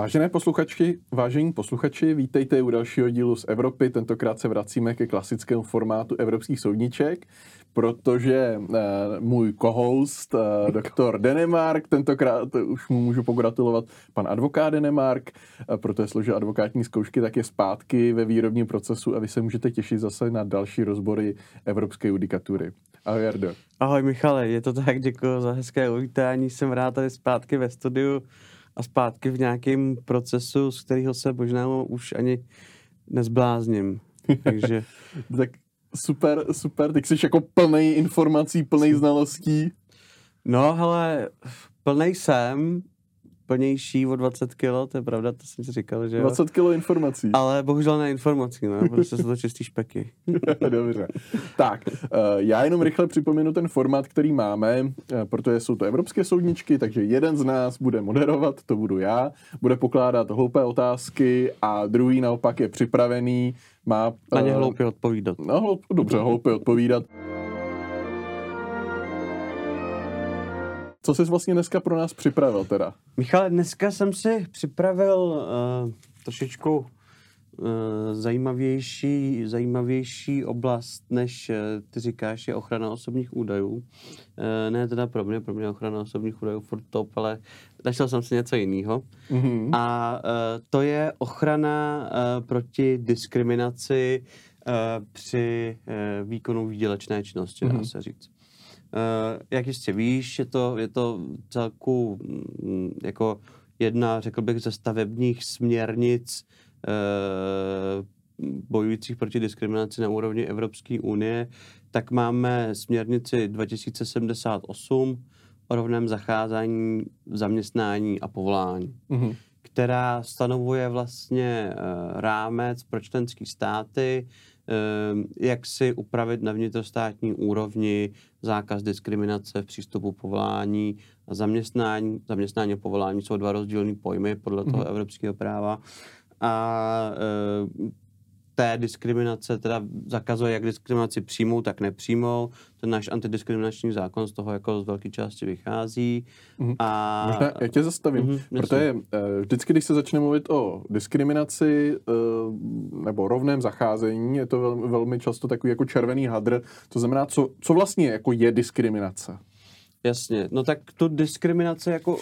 Vážené posluchačky, vážení posluchači, vítejte u dalšího dílu z Evropy. Tentokrát se vracíme ke klasickému formátu evropských soudniček, protože uh, můj co-host, uh, doktor Denemark, tentokrát už mu můžu pogratulovat pan advokát Denemark, uh, protože složil advokátní zkoušky, tak je zpátky ve výrobním procesu a vy se můžete těšit zase na další rozbory evropské judikatury. Ahoj Jardo. Ahoj Michale, je to tak, děkuji za hezké uvítání, jsem rád tady zpátky ve studiu a zpátky v nějakém procesu, z kterého se možná už ani nezblázním. Takže... tak super, super, tak jsi jako plný informací, plný znalostí. No, hele, plný jsem, plnější o 20 kg, to je pravda, to jsem si říkal, že 20 kg informací. Ale bohužel ne informací, no, prostě jsou to čistý špeky. Dobře. Tak, uh, já jenom rychle připomenu ten formát, který máme, uh, protože jsou to evropské soudničky, takže jeden z nás bude moderovat, to budu já, bude pokládat hloupé otázky a druhý naopak je připravený, má... Na ně hloupě odpovídat. No, hloup, dobře, hloupě odpovídat. Co jsi vlastně dneska pro nás připravil teda? Michale, dneska jsem si připravil uh, trošičku uh, zajímavější, zajímavější oblast, než uh, ty říkáš, je ochrana osobních údajů. Uh, ne teda pro mě, pro mě ochrana osobních údajů furt top, ale našel jsem si něco jiného. Mm-hmm. A uh, to je ochrana uh, proti diskriminaci uh, při uh, výkonu výdělečné činnosti, mm-hmm. dá se říct. Uh, jak jistě víš, je to, je to celku mm, jako jedna, řekl bych, ze stavebních směrnic uh, bojujících proti diskriminaci na úrovni Evropské unie, tak máme směrnici 2078 o rovném zacházení v zaměstnání a povolání, mm-hmm. která stanovuje vlastně uh, rámec pro členské státy, jak si upravit na vnitrostátní úrovni zákaz diskriminace v přístupu povolání a zaměstnání. Zaměstnání a povolání jsou dva rozdílné pojmy podle toho mm. evropského práva. A ehm, té diskriminace teda zakazuje jak diskriminaci přímou, tak nepřímou. Ten náš antidiskriminační zákon z toho jako z velké části vychází. Mm-hmm. A... Možná já tě zastavím, mm-hmm, protože uh, vždycky, když se začne mluvit o diskriminaci uh, nebo rovném zacházení, je to velmi, velmi často takový jako červený hadr. To znamená, co, co vlastně jako je diskriminace? Jasně, no tak tu diskriminace jako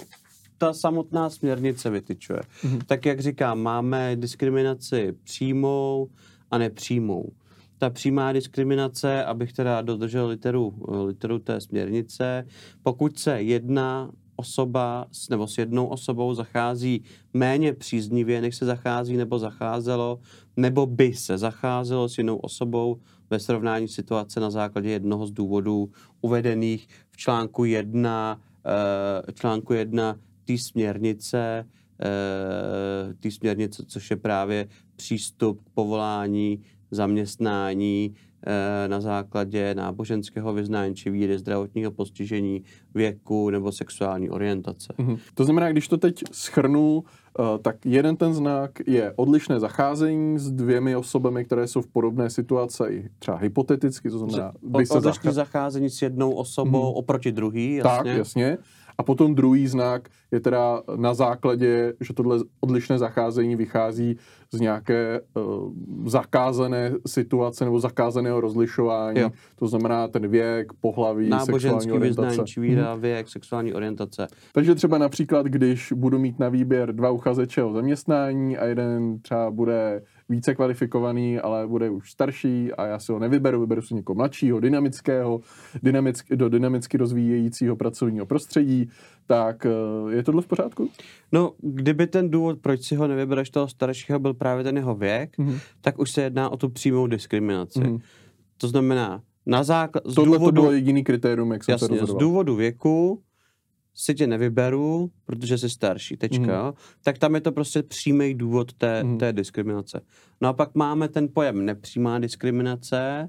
ta samotná směrnice vytyčuje. Mm-hmm. Tak jak říkám, máme diskriminaci přímou a nepřímou. Ta přímá diskriminace, abych teda dodržel literu, literu té směrnice, pokud se jedna osoba nebo s jednou osobou zachází méně příznivě, než se zachází nebo zacházelo, nebo by se zacházelo s jinou osobou ve srovnání situace na základě jednoho z důvodů uvedených v článku 1, eh, článku 1 té směrnice, eh, té směrnice, což je právě přístup k povolání, zaměstnání eh, na základě náboženského vyznání či víry, zdravotního postižení, věku nebo sexuální orientace. Mm-hmm. To znamená, když to teď schrnu, eh, tak jeden ten znak je odlišné zacházení s dvěmi osobami, které jsou v podobné situaci, třeba hypoteticky, to znamená... By se odlišné zacházení s jednou osobou mm-hmm. oproti druhý, jasně. Tak, jasně. A potom druhý znak je teda na základě, že tohle odlišné zacházení vychází z nějaké uh, zakázané situace nebo zakázaného rozlišování. Jo. To znamená ten věk, pohlaví, sexuální orientace. Vyznání, víra, hmm. věk, sexuální orientace. Takže třeba například, když budu mít na výběr dva uchazeče o zaměstnání a jeden třeba bude více kvalifikovaný, ale bude už starší a já si ho nevyberu, vyberu si někoho mladšího, dynamického, dynamicky, do dynamicky rozvíjejícího pracovního prostředí, tak eh, je tohle v pořádku? No, kdyby ten důvod, proč si ho nevybereš toho staršího, byl právě ten jeho věk, mm-hmm. tak už se jedná o tu přímou diskriminaci. Mm-hmm. To znamená, na základ... Tohle důvodu, to bylo jediný kritérium, jak jsem jasně, se rozhodoval. z důvodu věku si tě nevyberu, protože jsi starší, tečka, mm. tak tam je to prostě přímý důvod té, mm. té diskriminace. No a pak máme ten pojem nepřímá diskriminace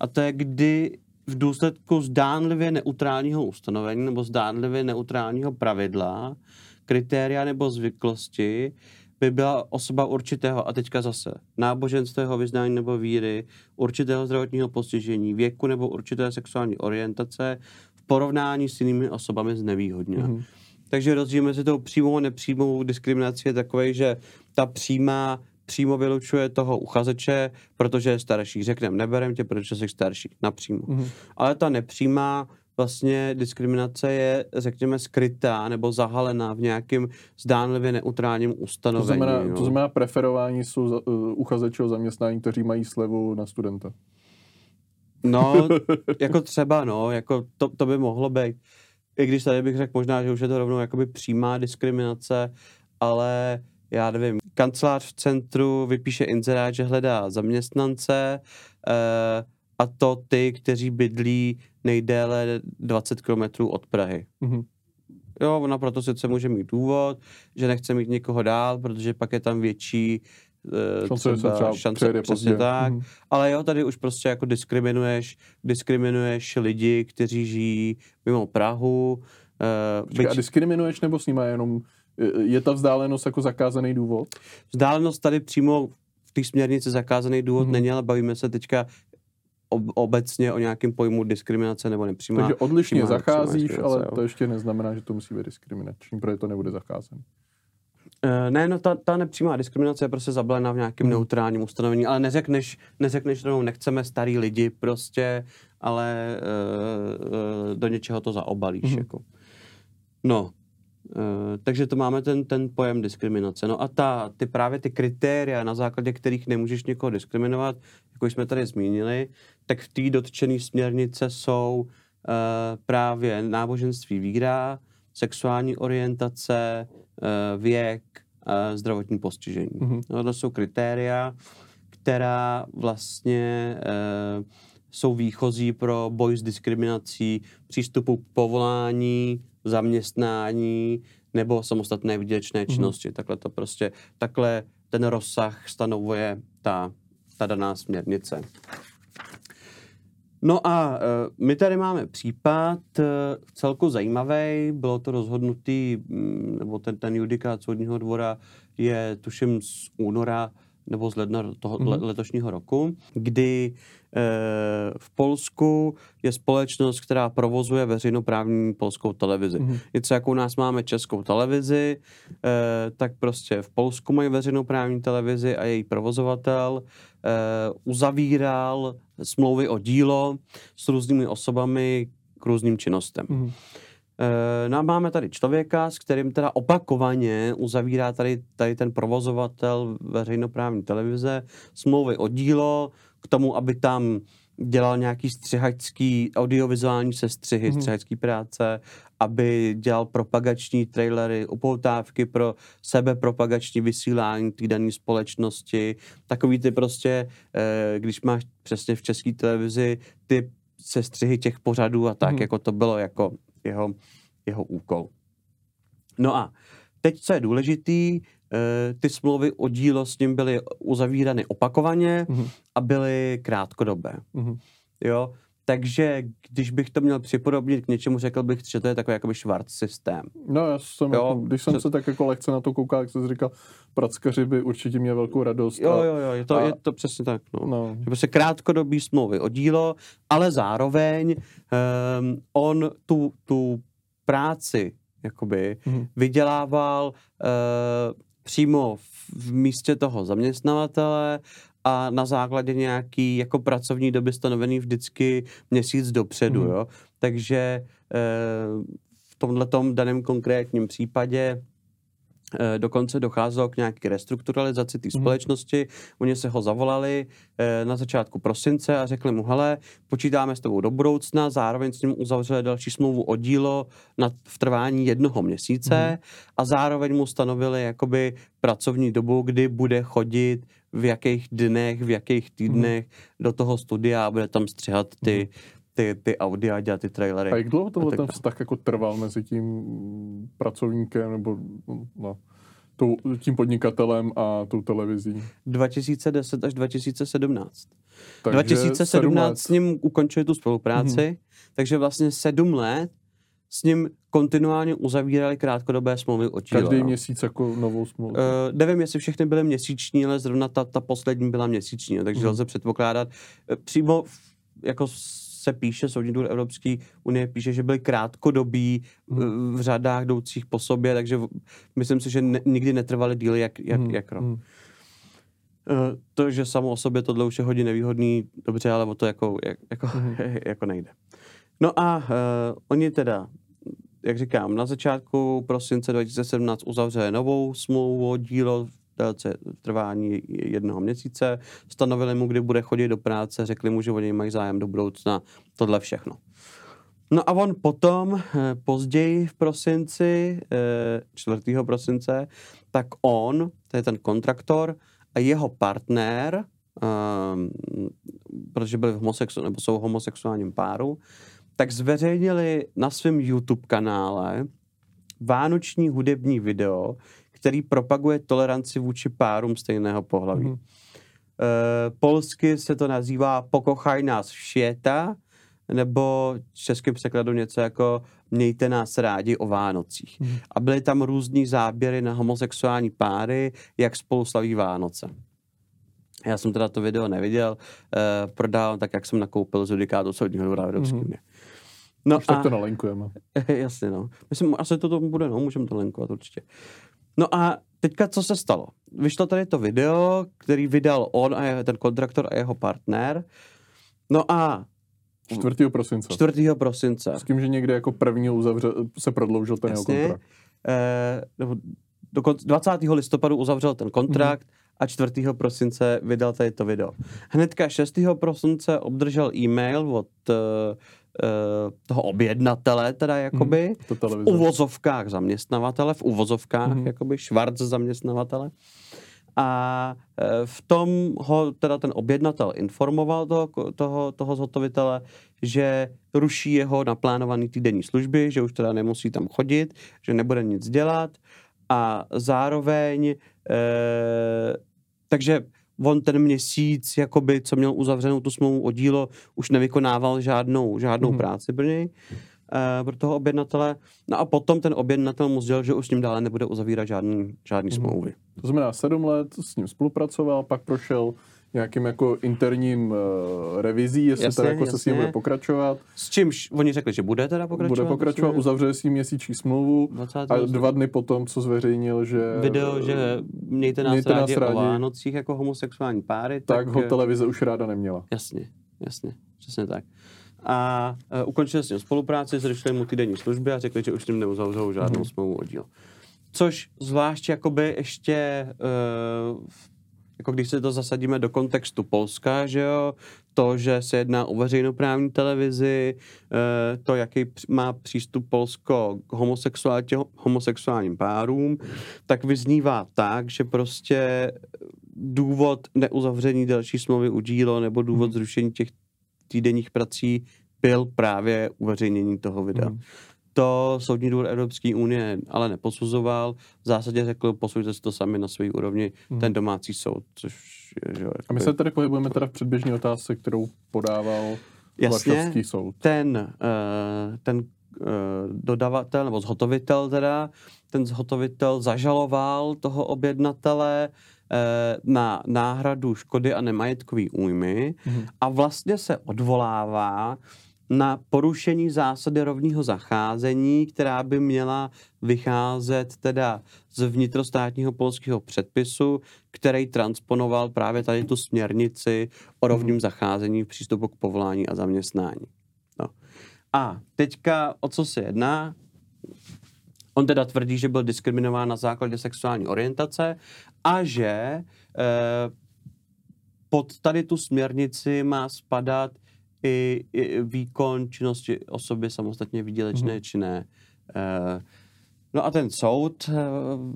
a to je, kdy v důsledku zdánlivě neutrálního ustanovení nebo zdánlivě neutrálního pravidla, kritéria nebo zvyklosti by byla osoba určitého, a teďka zase, náboženského vyznání nebo víry, určitého zdravotního postižení, věku nebo určité sexuální orientace, porovnání s jinými osobami znevýhodněna. Mm-hmm. Takže rozdíl mezi tou přímou a nepřímou diskriminací je takový, že ta přímá přímo vylučuje toho uchazeče, protože je starší. Řekneme, neberem tě, protože jsi starší, napřímo. Mm-hmm. Ale ta nepřímá vlastně diskriminace je, řekněme, skrytá nebo zahalená v nějakém zdánlivě neutrálním ustanovení. To znamená, to znamená preferování jsou za, uh, uchazeči o zaměstnání, kteří mají slevu na studenta. No, jako třeba, no, jako to, to by mohlo být. I když tady bych řekl možná, že už je to rovnou jakoby přímá diskriminace, ale já nevím, kancelář v centru vypíše inzerát, že hledá zaměstnance eh, a to ty, kteří bydlí nejdéle 20 km od Prahy. Mm-hmm. Jo, ona proto sice může mít důvod, že nechce mít někoho dál, protože pak je tam větší uh, šance, třeba, třeba šance přesně tak. Mm-hmm. Ale jo, tady už prostě jako diskriminuješ, diskriminuješ lidi, kteří žijí mimo Prahu. Uh, Počkej, byť... A diskriminuješ nebo s nimi jenom je ta vzdálenost jako zakázaný důvod? Vzdálenost tady přímo v té směrnici zakázaný důvod hmm. není, ale bavíme se teďka ob, obecně o nějakém pojmu diskriminace nebo nepřímá. Takže odlišně zacházíš, ale jo. to ještě neznamená, že to musí být diskriminační, protože to nebude zacházený. Uh, ne, no ta, ta nepřímá diskriminace je prostě zabalená v nějakém hmm. neutrálním ustanovení, ale neřekneš, neřekneš rovnou, nechceme starý lidi prostě, ale uh, uh, do něčeho to zaobalíš. Hmm. Jako. No, Uh, takže to máme ten, ten pojem diskriminace. No a ta, ty právě ty kritéria, na základě kterých nemůžeš někoho diskriminovat, jako jsme tady zmínili, tak v té dotčené směrnice jsou uh, právě náboženství víra, sexuální orientace, uh, věk, uh, zdravotní postižení. Mm-hmm. No, to jsou kritéria, která vlastně uh, jsou výchozí pro boj s diskriminací, přístupu k povolání, zaměstnání nebo samostatné výdělečné mhm. činnosti. Mm-hmm. Takhle to prostě, takhle ten rozsah stanovuje ta, ta daná směrnice. No a uh, my tady máme případ uh, celku zajímavý, bylo to rozhodnutý, um, nebo ten, ten judikát soudního dvora je tuším z února nebo z ledna toho, mm-hmm. letošního roku, kdy v Polsku je společnost, která provozuje veřejnoprávní polskou televizi. Mm-hmm. Něco jako u nás máme českou televizi, e, tak prostě v Polsku mají veřejnoprávní televizi a její provozovatel e, uzavíral smlouvy o dílo s různými osobami k různým činnostem. Mm-hmm. No máme tady člověka, s kterým teda opakovaně uzavírá tady, tady ten provozovatel veřejnoprávní televize smlouvy o dílo tomu, aby tam dělal nějaký střihačský, audiovizuální sestřihy, mm-hmm. střihačský práce, aby dělal propagační trailery, upoutávky pro sebe propagační vysílání té dané společnosti. Takový ty prostě, eh, když máš přesně v české televizi ty sestřihy těch pořadů a tak, mm-hmm. jako to bylo jako jeho, jeho úkol. No a teď, co je důležitý, ty smlouvy o dílo s ním byly uzavírány opakovaně mm-hmm. a byly krátkodobé. Mm-hmm. Jo, takže když bych to měl připodobnit k něčemu, řekl bych, že to je takový jakoby švart systém. No já jsem, jo, jako, když jsem co... se tak jako lehce na to koukal, jak jsi říkal, prackaři by určitě měl velkou radost. Jo, jo, jo, je to, a... je to přesně tak. No. No. Že prostě krátkodobý smlouvy o dílo, ale zároveň um, on tu, tu práci jakoby mm. vydělával uh, přímo v, místě toho zaměstnavatele a na základě nějaký jako pracovní doby stanovený vždycky měsíc dopředu, mm. jo. Takže uh, v tomhle daném konkrétním případě dokonce docházelo k nějaké restrukturalizaci té mm. společnosti. Oni se ho zavolali eh, na začátku prosince a řekli mu, hele, počítáme s tebou do budoucna, zároveň s ním uzavřeli další smlouvu o dílo na v trvání jednoho měsíce mm. a zároveň mu stanovili jakoby pracovní dobu, kdy bude chodit v jakých dnech, v jakých týdnech mm. do toho studia a bude tam střihat ty, mm ty, ty audia, dělat ty trailery. A jak dlouho tohle ten vztah jako trval mezi tím pracovníkem nebo no, tou, tím podnikatelem a tou televizí? 2010 až 2017. Takže 2017 s ním ukončili tu spolupráci, mm-hmm. takže vlastně sedm let s ním kontinuálně uzavírali krátkodobé smlouvy o dílo. Každý měsíc jako novou smlouvu? Uh, nevím, jestli všechny byly měsíční, ale zrovna ta, ta poslední byla měsíční, takže mm. lze předpokládat uh, přímo jako se píše, Soudní dvůr Evropské unie píše, že byly krátkodobí hmm. v řadách jdoucích po sobě, takže myslím si, že ne, nikdy netrvaly díly jak, jak, hmm. jak rok. Hmm. To, že samo o sobě tohle už je hodně nevýhodný, dobře, ale o to jako, jak, jako, hmm. jako nejde. No a uh, oni teda, jak říkám, na začátku prosince 2017 uzavřeli novou smlouvu o dílo trvání jednoho měsíce, stanovili mu, kdy bude chodit do práce, řekli mu, že oni mají zájem do budoucna, tohle všechno. No a on potom, eh, později v prosinci, 4. Eh, prosince, tak on, to je ten kontraktor, a jeho partner, um, protože byli homosexu, nebo jsou v homosexuálním páru, tak zveřejnili na svém YouTube kanále vánoční hudební video, který propaguje toleranci vůči párům stejného pohlaví. Mm-hmm. E, polsky se to nazývá Pokochaj nás všeta, nebo v českém překladu něco jako Mějte nás rádi o Vánocích. Mm. A byly tam různý záběry na homosexuální páry, jak spolu slaví Vánoce. Já jsem teda to video neviděl, e, prodávám tak, jak jsem nakoupil z judikátu soudního dvora Evropské mm. No Už a, tak to nalinkujeme. Jasně, no. Myslím, asi to, to bude, no, můžeme to linkovat určitě. No a teďka co se stalo? Vyšlo tady to video, který vydal on a ten kontraktor a jeho partner. No a 4. prosince. 4. prosince. S tím, že někde jako první uzavře, se prodloužil ten Jasně. jeho kontrakt. Eh, do 20. listopadu uzavřel ten kontrakt mm-hmm. a 4. prosince vydal tady to video. Hnedka 6. prosince obdržel e-mail od uh, uh, toho objednatele, teda jakoby, mm, v uvozovkách zaměstnavatele, v uvozovkách, mm. jakoby, švarc zaměstnavatele. A uh, v tom ho teda ten objednatel informoval toho, toho, toho zhotovitele, že ruší jeho naplánovaný týdenní služby, že už teda nemusí tam chodit, že nebude nic dělat a zároveň uh, takže on ten měsíc, jakoby, co měl uzavřenou tu smlouvu o dílo, už nevykonával žádnou, žádnou mm. práci pro něj, uh, pro toho objednatele. No a potom ten objednatel mu sdělil, že už s ním dále nebude uzavírat žádný, žádný mm. smlouvy. To znamená, sedm let s ním spolupracoval, pak prošel nějakým jako interním uh, revizí, jestli jasně, teda jako jasně. se s ním bude pokračovat. S čímž oni řekli, že bude teda pokračovat? Bude pokračovat, uzavře s ním měsíční smlouvu a dva dny potom, co zveřejnil, že... Video, že mějte nás, mějte rádi, nás rádi o Vánocích jako homosexuální páry. Tak, tak ho televize už ráda neměla. Jasně, jasně, přesně tak. A uh, ukončili s ním spolupráci, zrušili mu týdenní služby a řekli, že už s ním neuzavřou žádnou hmm. smlouvu o díl. Což zvlášť jakoby ještě uh, jako když se to zasadíme do kontextu Polska, že jo, to, že se jedná o veřejnoprávní televizi, eh, to, jaký má přístup Polsko k homosexuálním párům, tak vyznívá tak, že prostě důvod neuzavření další smlouvy udílo nebo důvod hmm. zrušení těch týdenních prací byl právě uveřejnění toho videa. Hmm. To Soudní dvůr Evropské unie ale neposuzoval. V zásadě řekl, posuďte si to sami na své úrovni, hmm. ten domácí soud. Což je, že, A my se tady pohybujeme teda v předběžné otázce, kterou podával Jasně, soud. ten, uh, ten uh, dodavatel nebo zhotovitel teda, ten zhotovitel zažaloval toho objednatele uh, na náhradu škody a nemajetkový újmy hmm. a vlastně se odvolává na porušení zásady rovního zacházení, která by měla vycházet teda z vnitrostátního polského předpisu, který transponoval právě tady tu směrnici o rovním mhm. zacházení v přístupu k povolání a zaměstnání. No. A teďka o co se jedná? On teda tvrdí, že byl diskriminován na základě sexuální orientace a že eh, pod tady tu směrnici má spadat i, i výkon činnosti osoby samostatně výdělečné mm-hmm. činné. Uh, no a ten soud uh,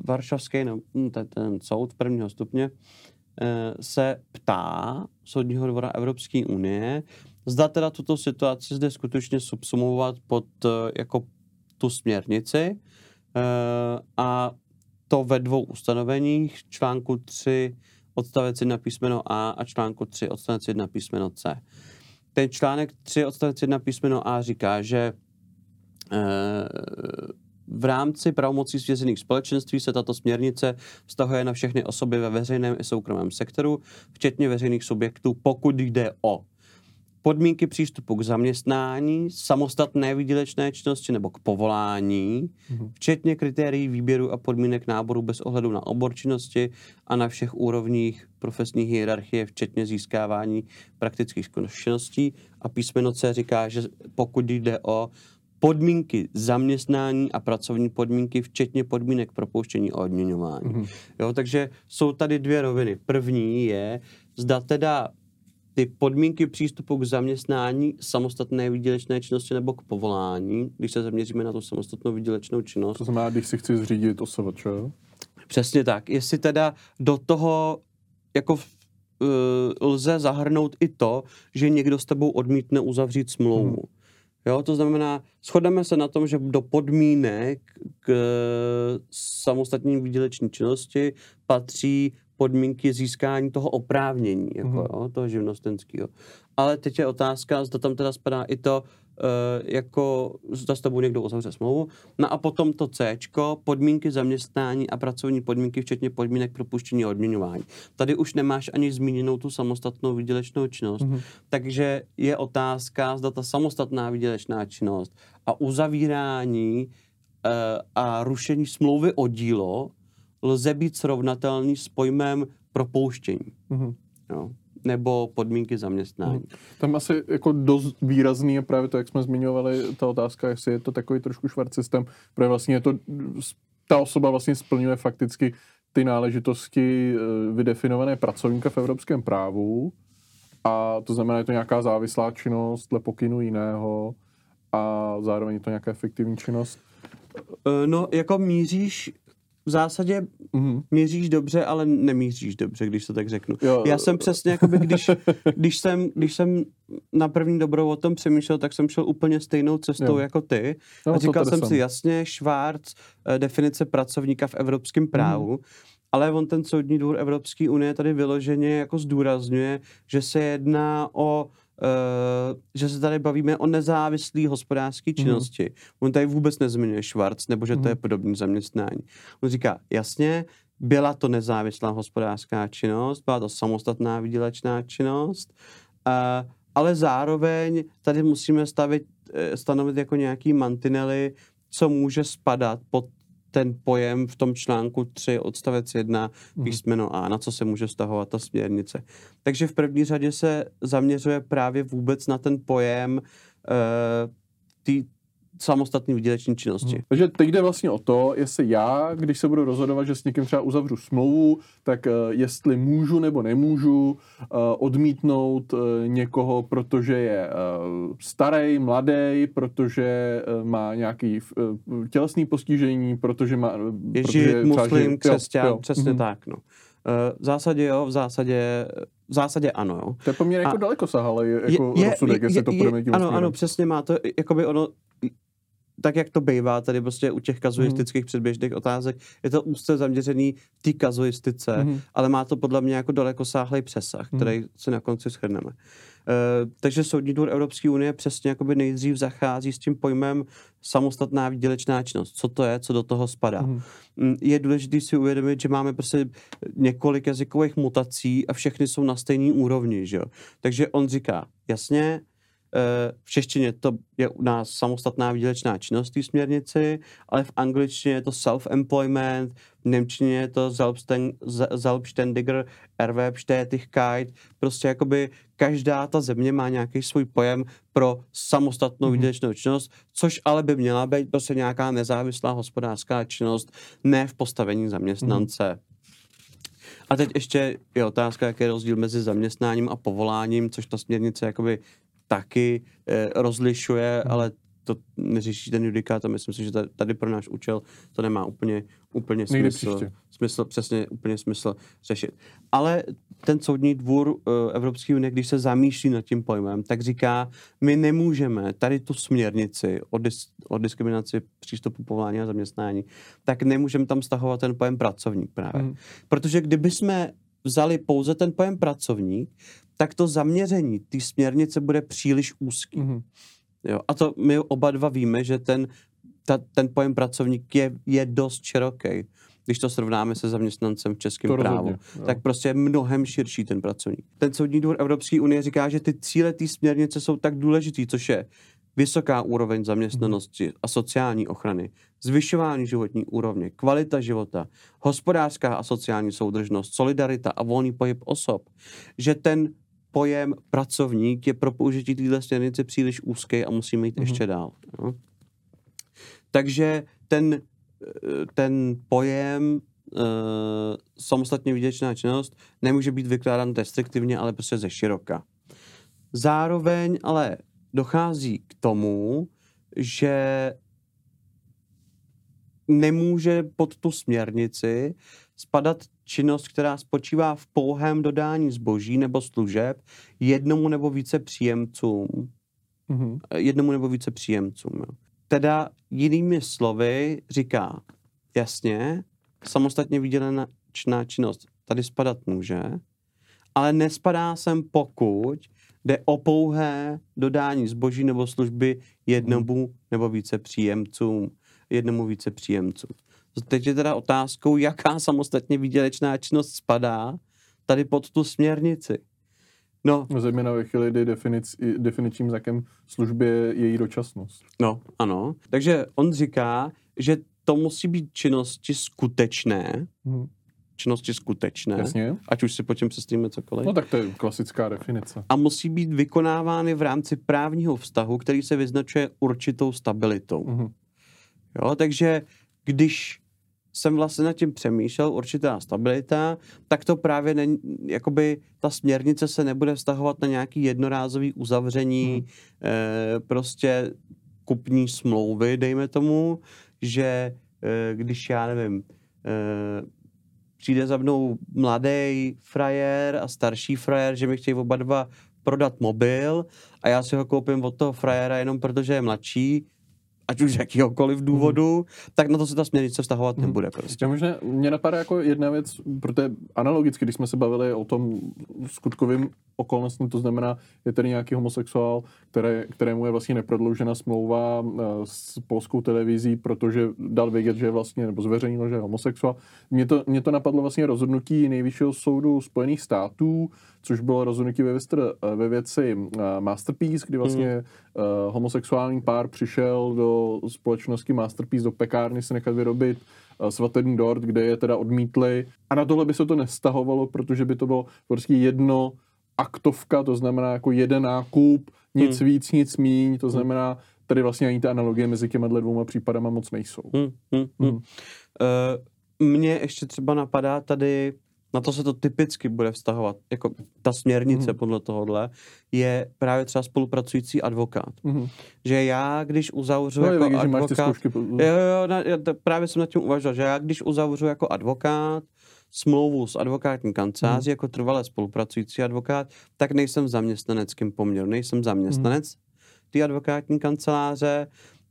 varšavský, no, hm, ten, ten soud prvního stupně, uh, se ptá Soudního dvora Evropské unie, zda teda tuto situaci zde skutečně subsumovat pod jako tu směrnici a to ve dvou ustanoveních, článku 3 odstavec 1 písmeno A a článku 3 odstavec 1 písmeno C ten článek 3 odstavec 1 písmeno A říká, že e, v rámci pravomocí svěřených společenství se tato směrnice vztahuje na všechny osoby ve veřejném i soukromém sektoru, včetně veřejných subjektů, pokud jde o podmínky přístupu k zaměstnání, samostatné výdělečné činnosti nebo k povolání, mm-hmm. včetně kritérií výběru a podmínek náboru bez ohledu na obor činnosti a na všech úrovních profesní hierarchie, včetně získávání praktických zkušeností. A písmeno C říká, že pokud jde o podmínky zaměstnání a pracovní podmínky, včetně podmínek propouštění a odměňování. Mm-hmm. Jo, takže jsou tady dvě roviny. První je, zda teda ty podmínky přístupu k zaměstnání, samostatné výdělečné činnosti nebo k povolání, když se zaměříme na tu samostatnou výdělečnou činnost. To znamená, když si chci zřídit OSVČ? Přesně tak. Jestli teda do toho jako uh, lze zahrnout i to, že někdo s tebou odmítne uzavřít smlouvu. Hmm. Jo, to znamená, shodneme se na tom, že do podmínek k samostatní výděleční činnosti patří podmínky získání toho oprávnění, jako, mm-hmm. jo, toho živnostenského. Ale teď je otázka, zda tam teda spadá i to, uh, jako zda s tebou někdo uzavře smlouvu. No a potom to C, podmínky zaměstnání a pracovní podmínky, včetně podmínek propuštění a odměňování. Tady už nemáš ani zmíněnou tu samostatnou výdělečnou činnost, mm-hmm. takže je otázka, zda ta samostatná výdělečná činnost a uzavírání uh, a rušení smlouvy o dílo lze být srovnatelný s pojmem propouštění. Mm-hmm. Jo nebo podmínky zaměstnání. Hmm. Tam asi jako dost výrazný je právě to, jak jsme zmiňovali, ta otázka, jestli je to takový trošku švart systém, protože vlastně je to, ta osoba vlastně splňuje fakticky ty náležitosti eh, vydefinované pracovníka v evropském právu a to znamená, je to nějaká závislá činnost dle pokynu jiného a zároveň je to nějaká efektivní činnost. Eh, no, jako míříš v zásadě mm-hmm. míříš dobře, ale nemíříš dobře, když to tak řeknu. Jo. Já jsem přesně, jakoby, když, když, jsem, když jsem na první dobrou o tom přemýšlel, tak jsem šel úplně stejnou cestou jo. jako ty. No, a říkal jsem si jasně, Schwarz, eh, definice pracovníka v evropském právu, mm. ale on ten soudní dvůr Evropské unie tady vyloženě jako zdůrazňuje, že se jedná o že se tady bavíme o nezávislé hospodářské mhm. činnosti. Mm. On tady vůbec nezmiňuje Schwarz, nebo že mm. to je mhm. podobné zaměstnání. On říká, jasně, byla to nezávislá hospodářská činnost, byla to samostatná výdělečná činnost, uh, ale zároveň tady musíme stavit, eh, stanovit jako nějaký mantinely, co může spadat pod ten pojem v tom článku 3 odstavec 1 mhm. písmeno A, na co se může vztahovat ta směrnice. Takže v první řadě se zaměřuje právě vůbec na ten pojem tý, samostatný výdělečný činnosti. Hmm. Takže teď jde vlastně o to, jestli já, když se budu rozhodovat, že s někým třeba uzavřu smlouvu, tak uh, jestli můžu nebo nemůžu uh, odmítnout uh, někoho, protože je uh, starý, mladý, protože uh, má nějaký uh, tělesný postižení, protože má... Uh, je žid, muslim, křesťan, přesně hmm. tak, no. V zásadě jo, v zásadě, v zásadě ano, jo. To je poměrně jako daleko sahalý jako je, rozsudek, je, jestli je, to půjdeme tím Ano, ano, přesně má to, jakoby ono, tak, jak to bývá tady prostě u těch kazuistických mm. předběžných otázek, je to úzce zaměřený v té kazuistice, mm. ale má to podle mě jako daleko sáhlej přesah, mm. který se na konci shrneme. Uh, takže Soudní dvůr Evropské unie přesně jakoby nejdřív zachází s tím pojmem samostatná výdělečná činnost. Co to je, co do toho spadá. Mm. Je důležité si uvědomit, že máme prostě několik jazykových mutací a všechny jsou na stejné úrovni. Že jo? Takže on říká, jasně, v češtině to je u nás samostatná výdělečná činnost té směrnici, ale v angličtině je to self-employment, v němčině je to Selbstständiger Erwerbstätigkeit, prostě jakoby každá ta země má nějaký svůj pojem pro samostatnou mm-hmm. výdělečnou činnost, což ale by měla být prostě nějaká nezávislá hospodářská činnost, ne v postavení zaměstnance. Mm-hmm. A teď ještě je otázka, jaký je rozdíl mezi zaměstnáním a povoláním, což ta směrnice jakoby taky eh, rozlišuje, hmm. ale to neřeší ten judikát a myslím si, že tady pro náš účel to nemá úplně, úplně smysl, smysl, přesně úplně smysl řešit. Ale ten soudní dvůr uh, Evropské unie, když se zamýšlí nad tím pojmem, tak říká, my nemůžeme tady tu směrnici o, dis, o diskriminaci přístupu povolání a zaměstnání, tak nemůžeme tam stahovat ten pojem pracovník právě. Mm. Protože kdyby jsme vzali pouze ten pojem pracovník, tak to zaměření té směrnice bude příliš úzký. Mm-hmm. Jo, a to my oba dva víme, že ten, ta, ten pojem pracovník je, je dost široký. když to srovnáme se zaměstnancem v českém To právu. rozhodně, jo. Tak prostě je mnohem širší ten pracovník. Ten soudní dvůr Evropské unie říká, že ty cíle té směrnice jsou tak důležitý, což je vysoká úroveň zaměstnanosti a sociální ochrany, zvyšování životní úrovně, kvalita života, hospodářská a sociální soudržnost, solidarita a volný pohyb osob, že ten pojem pracovník je pro použití této směrnice příliš úzký a musíme jít Mhm. ještě dál. Jo? Takže ten, ten pojem uh, samostatně výdělečná činnost nemůže být vykládán restriktivně, ale prostě ze široka. Zároveň ale dochází k tomu, že nemůže pod tu směrnici spadat činnost, která spočívá v pouhém dodání zboží nebo služeb jednomu nebo více příjemcům. Mhm. eh, Jednomu nebo více příjemcům. Jo. Teda jinými slovy říká, jasně, samostatně výdělená činnost tady spadat může, ale nespadá sem pokud jde o pouhé dodání zboží nebo služby jednomu nebo více příjemcům, jednomu více příjemcům. Teď je teda otázkou, jaká samostatně výdělečná činnost spadá tady pod tu směrnici. No, Zejména ve chvíli, kdy definic, definičním znakem služby je její dočasnost. no, ano. Takže on říká, že to musí být činnosti skutečné, Mhm. činnosti skutečné, Jasně. ať už si po čem přestýme cokoliv. No tak to je klasická definice. a musí být vykonávány v rámci právního vztahu, který se vyznačuje určitou stabilitou. Mhm. Jo, takže když jsem vlastně nad tím přemýšlel, určitá stabilita, tak to právě není, jakoby ta směrnice se nebude vztahovat na nějaký jednorázový uzavření Hmm. eh, prostě kupní smlouvy, dejme tomu, že eh, když já nevím, eh, přijde za mnou mladý frajer a starší frajer, že mi chtějí oba dva prodat mobil a já si ho koupím od toho frajera jenom protože je mladší, ať už z jakýhokoliv důvodu, tak na to se ta směrnice vztahovat Mhm. nebude prostě. Já možná, mě napadá jako jedna věc, protože analogicky, když jsme se bavili o tom skutkovým okolnostím, to znamená, je tady nějaký homosexuál, které, kterému je vlastně neprodloužena smlouva eh, s polskou televizí, protože dal vědět, že je vlastně, nebo zveřejnil, že je homosexuál. Mně to, mě to napadlo vlastně rozhodnutí nejvyššího soudu Spojených států, což bylo rozhodnutí ve, věstr, ve věci eh, Masterpiece, kdy vlastně eh, homosexuální pár přišel do společnosti Masterpiece, do pekárny si nechat vyrobit eh, svatební dort, kde je teda odmítli. A na tohle by se to nestahovalo, protože by to bylo prostě jedno aktovka, to znamená jako jeden nákup, nic Hmm. víc, nic míň, to znamená, tady vlastně ani ty analogie mezi těma dvěma případama moc nejsou. Hmm, hmm, hmm. Hmm. Uh, mně ještě třeba napadá tady, na to se to typicky bude vztahovat, jako ta směrnice Mhm. podle tohohle, je právě třeba spolupracující advokát. Mhm. Že já, když uzavřu No je jako vidět, že máš ty advokát, zkoušky. Jo, jo, na, já to, právě jsem nad tím uvažoval, že já když uzavřu jako advokát smlouvu s advokátní kanceláří, Mhm. jako trvalé spolupracující advokát, tak nejsem v zaměstnaneckém poměru, nejsem zaměstnanec té advokátní kanceláře,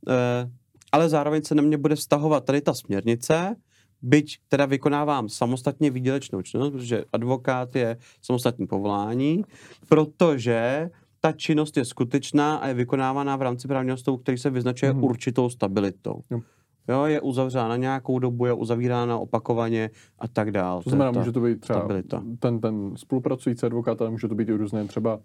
eh, ale zároveň se na mě bude vztahovat tady ta směrnice, byť teda vykonávám samostatně výdělečnou činnost, protože advokát je samostatný povolání, protože ta činnost je skutečná a je vykonávaná v rámci právního stavu, který se vyznačuje Mhm. určitou stabilitou. Jo. Jo, je uzavřena na nějakou dobu, je uzavírána opakovaně a tak dál. To znamená, může to být třeba stabilita. ten, ten spolupracující advokát, ale může to být i různé třeba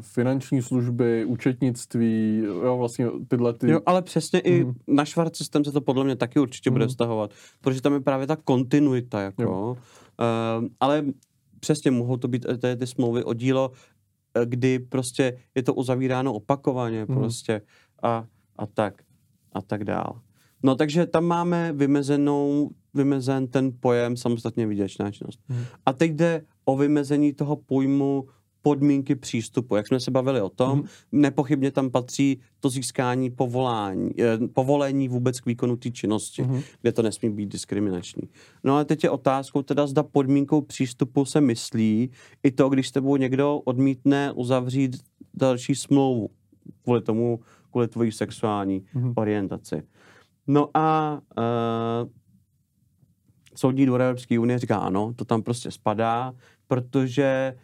finanční služby, účetnictví, jo, vlastně tyhle ty... Jo, ale přesně i Mhm. na Schwarz System se to podle mě taky určitě bude Mhm. vztahovat, protože tam je právě ta kontinuita, jako. Jo. Uh, ale přesně mohou to být eh, ty, ty smlouvy o dílo, eh, kdy prostě je to uzavíráno opakovaně Mhm. prostě a, a tak a tak dál. No takže tam máme vymezenou, vymezen ten pojem samostatně výdělečná činnost. Mhm. A teď jde o vymezení toho pojmu podmínky přístupu. Jak jsme se bavili o tom, Mhm. nepochybně tam patří to získání povolání, eh, povolení vůbec k výkonu té činnosti, Mhm. kde to nesmí být diskriminační. No ale teď je otázkou teda, zda podmínkou přístupu se myslí i to, když s tebou někdo odmítne uzavřít další smlouvu kvůli tomu, kvůli tvojí sexuální Mhm. orientaci. No a uh, Soudní dvor Evropské unie říká ano, to tam prostě spadá, protože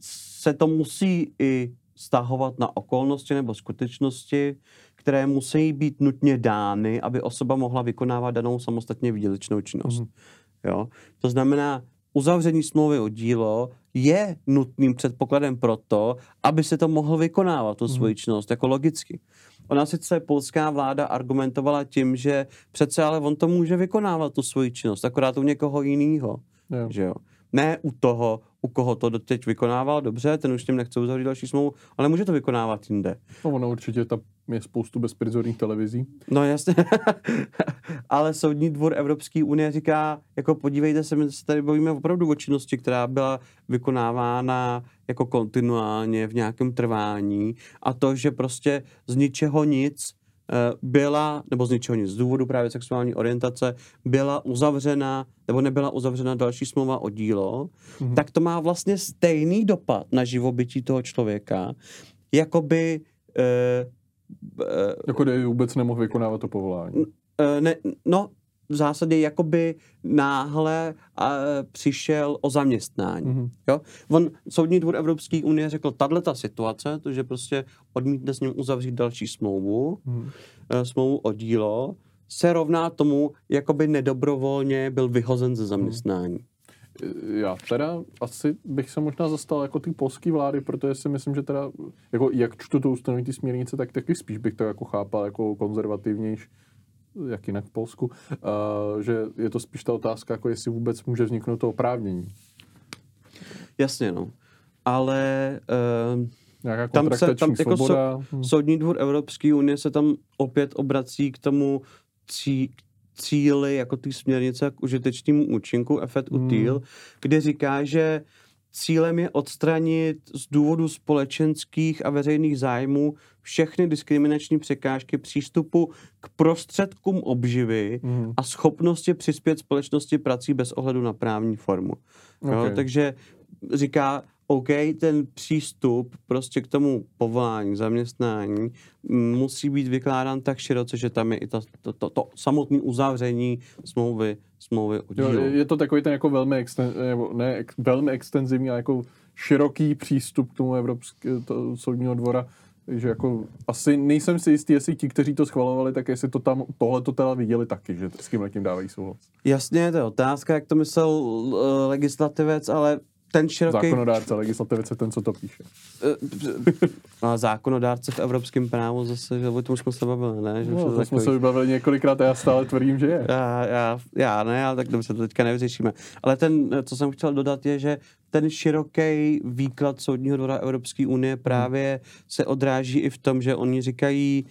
se to musí i stahovat na okolnosti nebo skutečnosti, které musí být nutně dány, aby osoba mohla vykonávat danou samostatně výdělečnou činnost. Mm. Jo? To znamená, uzavření smlouvy o dílo je nutným předpokladem pro to, aby se to mohl vykonávat, tu svoji činnost, jako logicky. Ona sice polská vláda argumentovala tím, že přece ale on to může vykonávat, tu svoji činnost, akorát u někoho jiného. Že jo? Ne u toho, u koho to doteď vykonával, dobře, ten už tím nechce uzavřít další smlouvu, ale může to vykonávat jinde. No ono určitě ta je spoustu bezprizorních televizí. No jasně, ale Soudní dvor Evropské unie říká, jako podívejte se, my se tady bavíme opravdu o činnosti, která byla vykonávána jako kontinuálně v nějakém trvání a to, že prostě z ničeho nic byla, nebo z ničeho nic, z důvodu právě sexuální orientace, byla uzavřena, nebo nebyla uzavřena další smlouva o dílo, mm-hmm. tak to má vlastně stejný dopad na živobytí toho člověka, jakoby eh, jako kdyby vůbec nemohl vykonávat to povolání. Ne, no, v zásadě jakoby náhle a, přišel o zaměstnání. Mm-hmm. Jo? On, Soudní dvůr Evropské unie řekl, tahle ta situace, to, že prostě odmítne s ním uzavřít další smlouvu, mm-hmm. smlouvu o dílo, se rovná tomu, jakoby nedobrovolně byl vyhozen ze zaměstnání. Mm já teda asi bych se možná zastal jako ty polské vlády, protože si myslím, že teda, jako jak čtu to ustanoví ty směrnice, tak taky spíš bych to jako chápal jako konzervativnější, jak jinak v Polsku, uh, že je to spíš ta otázka, jako jestli vůbec může vzniknout to oprávnění. Jasně, no. Ale uh, tam se, tam jako so, hmm. Soudní dvůr Evropské unie se tam opět obrací k tomu, cí, cíly jako ty směrnice k užitečnému účinku, efekt hmm. util, kde říká, že cílem je odstranit z důvodu společenských a veřejných zájmů všechny diskriminační překážky přístupu k prostředkům obživy mm. a schopnosti přispět společnosti prací bez ohledu na právní formu. Okay. Jo, takže říká, OK, ten přístup prostě k tomu povolání, zaměstnání musí být vykládán tak široce, že tam je i ta, to, to, to samotné uzavření smlouvy, smlouvy o dílu. Je to takový ten jako velmi, exten, ne, ex, velmi extenzivní, ale jako široký přístup k tomu Evropského soudního dvora, že jako asi nejsem si jistý, jestli ti, kteří to schvalovali, tak jestli to tam tohle to teda viděli taky, že s tím letím dávají souhlas. Jasně, to je otázka, jak to myslel uh, legislativec, ale ten široký... Zákonodárce, legislativec je ten, co to píše. A zákonodárce v evropském právu zase, že o tom jsme se bavili, ne? Že no, to takový... jsme se bavili několikrát a já stále tvrdím, že je. Já, já, já ne, ale tak dobře, to teďka nevyřešíme. Ale ten, co jsem chtěl dodat, je, že ten široký výklad Soudního dvora Evropské unie právě hmm. se odráží i v tom, že oni říkají,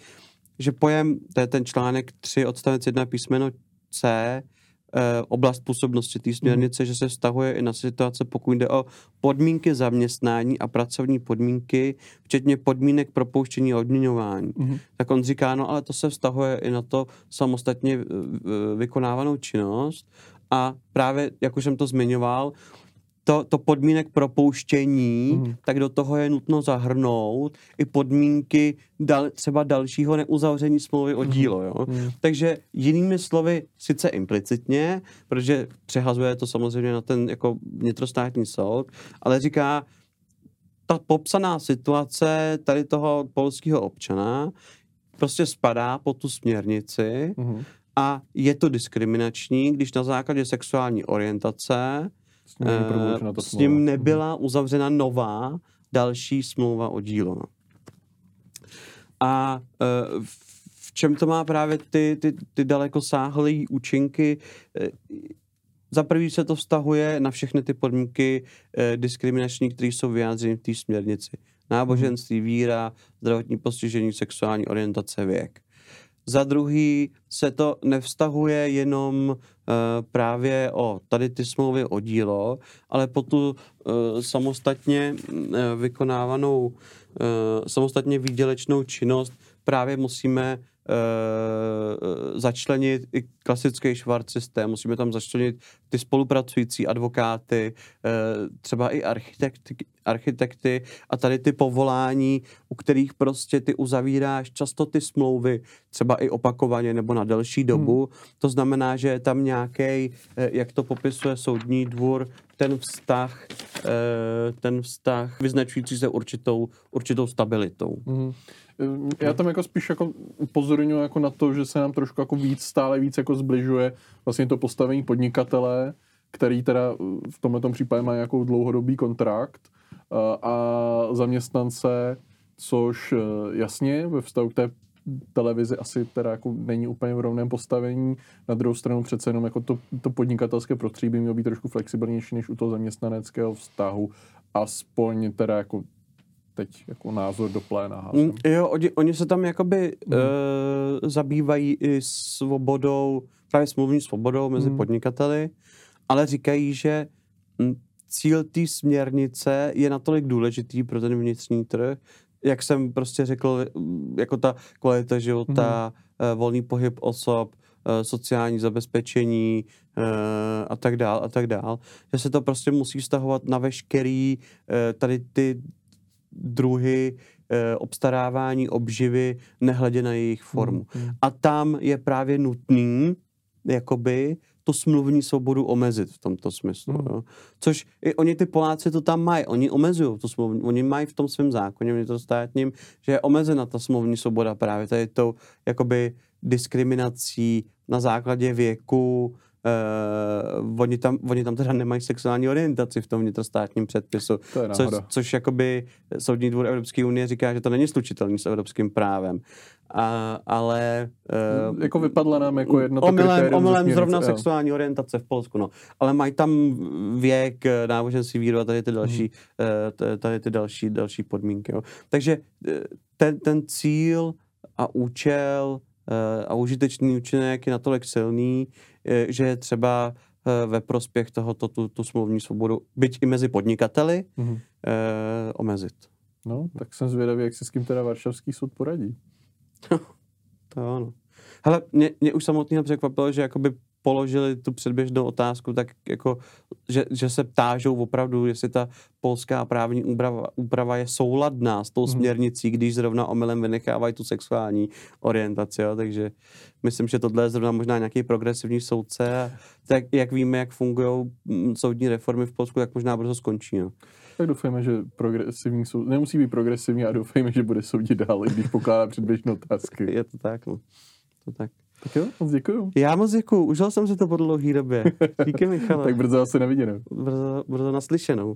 že pojem, to je ten článek 3 odstavec 1 písmeno C, Eh, oblast působnosti té směrnice, mm. že se vztahuje i na situace, pokud jde o podmínky zaměstnání a pracovní podmínky, včetně podmínek propouštění a odměňování. Mm. Tak on říká, no ale to se vztahuje i na to samostatně eh, vykonávanou činnost a právě, jak už jsem to zmiňoval, to, to podmínek propouštění, mm. tak do toho je nutno zahrnout i podmínky dal, třeba dalšího neuzavření smlouvy o mhm. dílo. Jo? Mm. Takže jinými slovy, sice implicitně, protože přehazuje to samozřejmě na ten jako vnitrostátní soud, ale říká, ta popsaná situace tady toho polského občana prostě spadá pod tu směrnici mm. a je to diskriminační, když na základě sexuální orientace s ním, uh, s ním nebyla uzavřena nová další smlouva o dílo. No. A uh, v čem to má právě ty, ty, ty dalekosáhlé účinky? Uh, za prvý se to vztahuje na všechny ty podmínky eh, diskriminační, které jsou vyjádřeny v té směrnici. Náboženství, víra, zdravotní postižení, sexuální orientace, věk. Za druhý se to nevztahuje jenom právě o tady ty smlouvy o dílo, ale po tu uh, samostatně uh, vykonávanou, uh, samostatně výdělečnou činnost právě musíme uh, začlenit i klasický švart systém, musíme tam začlenit ty spolupracující advokáty, uh, třeba i architekty, architekty a tady ty povolání, u kterých prostě ty uzavíráš často ty smlouvy, třeba i opakovaně nebo na delší dobu. Hmm. To znamená, že je tam nějaký, jak to popisuje soudní dvůr, ten vztah ten vztah vyznačující se určitou, určitou stabilitou. Mm-hmm. Já tam jako spíš jako upozorňuji jako na to, že se nám trošku jako víc, stále víc jako zbližuje vlastně to postavení podnikatele, který teda v tomto případě má nějakou dlouhodobý kontrakt a zaměstnance, což jasně ve vztahu k té televizi asi teda jako není úplně v rovném postavení. Na druhou stranu přece jenom jako to, to podnikatelské prostředí by mělo být trošku flexibilnější než u toho zaměstnaneckého vztahu. Aspoň teda jako teď jako názor do pléna. Mm, jo, oni, oni se tam jakoby mm. uh, zabývají i svobodou, právě smluvní svobodou mezi mm. podnikateli, ale říkají, že cíl té směrnice je natolik důležitý pro ten vnitřní trh, jak jsem prostě řekl, jako ta kvalita života, mm. volný pohyb osob, eh, sociální zabezpečení a tak dál a tak dál, že se to prostě musí stahovat na veškerý tady ty druhy obstarávání obživy, nehledě na jejich formu. Mm. A tam je právě nutný, jakoby, tu smluvní svobodu omezit v tomto smyslu. Mm. Jo. Což i oni ty Poláci to tam mají, oni omezují tu smluvní, oni mají v tom svém zákoně státním, že je omezena ta smluvní svoboda právě tady tou jakoby diskriminací na základě věku, Uh, oni, tam, oni tam teda nemají sexuální orientaci v tom vnitrostátním předpisu, to je což, což jakoby Soudní dvůr Evropské unie říká, že to není slučitelný s evropským právem. A, ale... Uh, jako vypadla nám jako jedno to omylem, omylem zrovna jo. sexuální orientace v Polsku, no. Ale mají tam věk, eh, náboženství, víru a tady ty další, hmm. tady ty další, další podmínky. Jo. Takže ten, ten cíl a účel a užitečný účinek je natolik silný, že je třeba ve prospěch tohoto tu, tu smluvní svobodu, byť i mezi podnikateli, mm-hmm. eh, omezit. No, tak jsem zvědavý, jak se s kým teda Varšavský soud poradí. to ano. Hele, mě, mě už samotného překvapilo, že jakoby položili tu předběžnou otázku, tak jako, že, že se ptážou opravdu, jestli ta polská právní úprava, úprava je souladná s tou hmm. směrnicí, když zrovna omylem vynechávají tu sexuální orientaci, jo? takže myslím, že tohle je zrovna možná nějaký progresivní soudce tak jak víme, jak fungují mm, soudní reformy v Polsku, tak možná brzo skončí. No. Tak doufejme, že progresivní soud nemusí být progresivní a doufejme, že bude soudit dál, když pokládá předběžné otázky. Je to tak, no. To tak. Tak jo, moc děkuju. Já moc děkuju, užil jsem si to po dlouhé době. Díky, Michale. tak brzo asi neviděnou. Brzo, brzo naslyšenou.